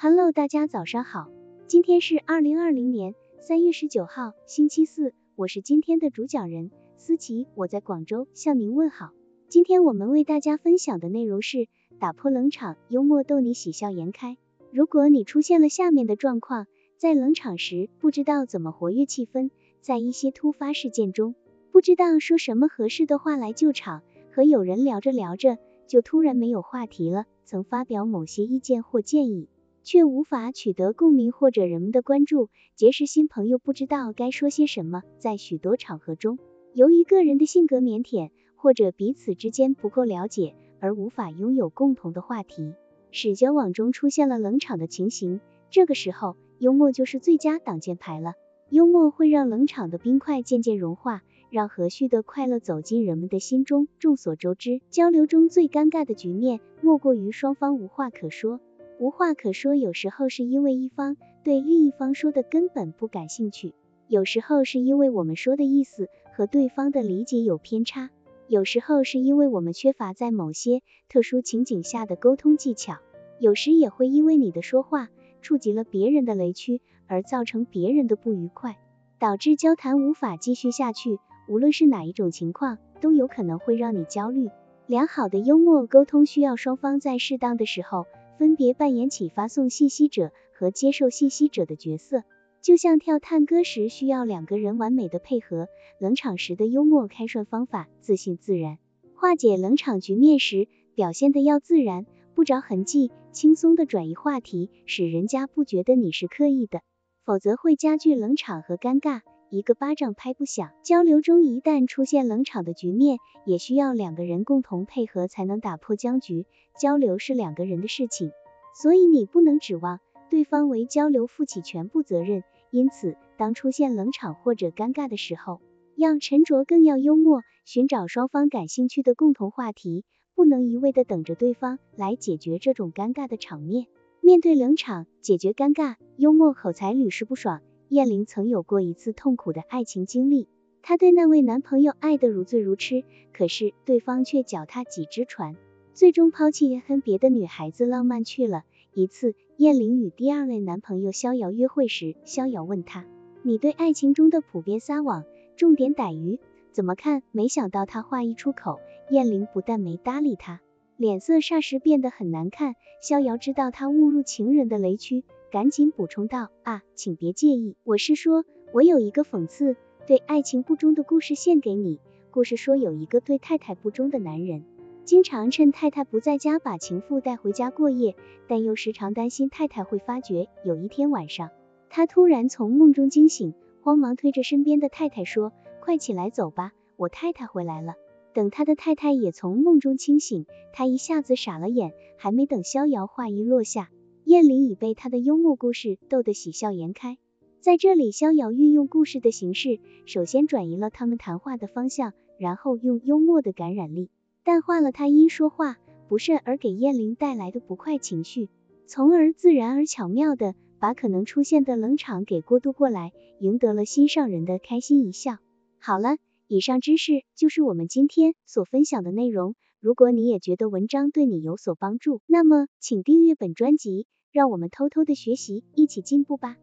Hello，大家早上好，今天是二零二零年三月十九号，星期四，我是今天的主讲人思琪，我在广州向您问好。今天我们为大家分享的内容是打破冷场，幽默逗你喜笑颜开。如果你出现了下面的状况，在冷场时不知道怎么活跃气氛，在一些突发事件中不知道说什么合适的话来救场，和有人聊着聊着就突然没有话题了，曾发表某些意见或建议。却无法取得共鸣或者人们的关注，结识新朋友不知道该说些什么。在许多场合中，由于个人的性格腼腆，或者彼此之间不够了解，而无法拥有共同的话题，使交往中出现了冷场的情形。这个时候，幽默就是最佳挡箭牌了。幽默会让冷场的冰块渐渐融化，让和煦的快乐走进人们的心中。众所周知，交流中最尴尬的局面，莫过于双方无话可说。无话可说，有时候是因为一方对另一方说的根本不感兴趣，有时候是因为我们说的意思和对方的理解有偏差，有时候是因为我们缺乏在某些特殊情景下的沟通技巧，有时也会因为你的说话触及了别人的雷区而造成别人的不愉快，导致交谈无法继续下去。无论是哪一种情况，都有可能会让你焦虑。良好的幽默沟通需要双方在适当的时候。分别扮演起发送信息者和接受信息者的角色，就像跳探戈时需要两个人完美的配合。冷场时的幽默开涮方法，自信自然。化解冷场局面时，表现的要自然，不着痕迹，轻松的转移话题，使人家不觉得你是刻意的，否则会加剧冷场和尴尬。一个巴掌拍不响，交流中一旦出现冷场的局面，也需要两个人共同配合才能打破僵局。交流是两个人的事情，所以你不能指望对方为交流负起全部责任。因此，当出现冷场或者尴尬的时候，要沉着，更要幽默，寻找双方感兴趣的共同话题，不能一味的等着对方来解决这种尴尬的场面。面对冷场，解决尴尬，幽默口才屡试不爽。燕玲曾有过一次痛苦的爱情经历，她对那位男朋友爱得如醉如痴，可是对方却脚踏几只船，最终抛弃跟别的女孩子浪漫去了。一次，燕玲与第二位男朋友逍遥约会时，逍遥问她：“你对爱情中的普遍撒网、重点逮鱼怎么看？”没想到他话一出口，燕玲不但没搭理他，脸色霎时变得很难看。逍遥知道他误入情人的雷区。赶紧补充道啊，请别介意，我是说，我有一个讽刺对爱情不忠的故事献给你。故事说有一个对太太不忠的男人，经常趁太太不在家把情妇带回家过夜，但又时常担心太太会发觉。有一天晚上，他突然从梦中惊醒，慌忙推着身边的太太说：“快起来走吧，我太太回来了。”等他的太太也从梦中清醒，他一下子傻了眼，还没等逍遥话一落下。燕玲已被他的幽默故事逗得喜笑颜开。在这里，逍遥运用故事的形式，首先转移了他们谈话的方向，然后用幽默的感染力淡化了他因说话不慎而给燕玲带来的不快情绪，从而自然而巧妙的把可能出现的冷场给过渡过来，赢得了心上人的开心一笑。好了，以上知识就是我们今天所分享的内容。如果你也觉得文章对你有所帮助，那么请订阅本专辑。让我们偷偷的学习，一起进步吧。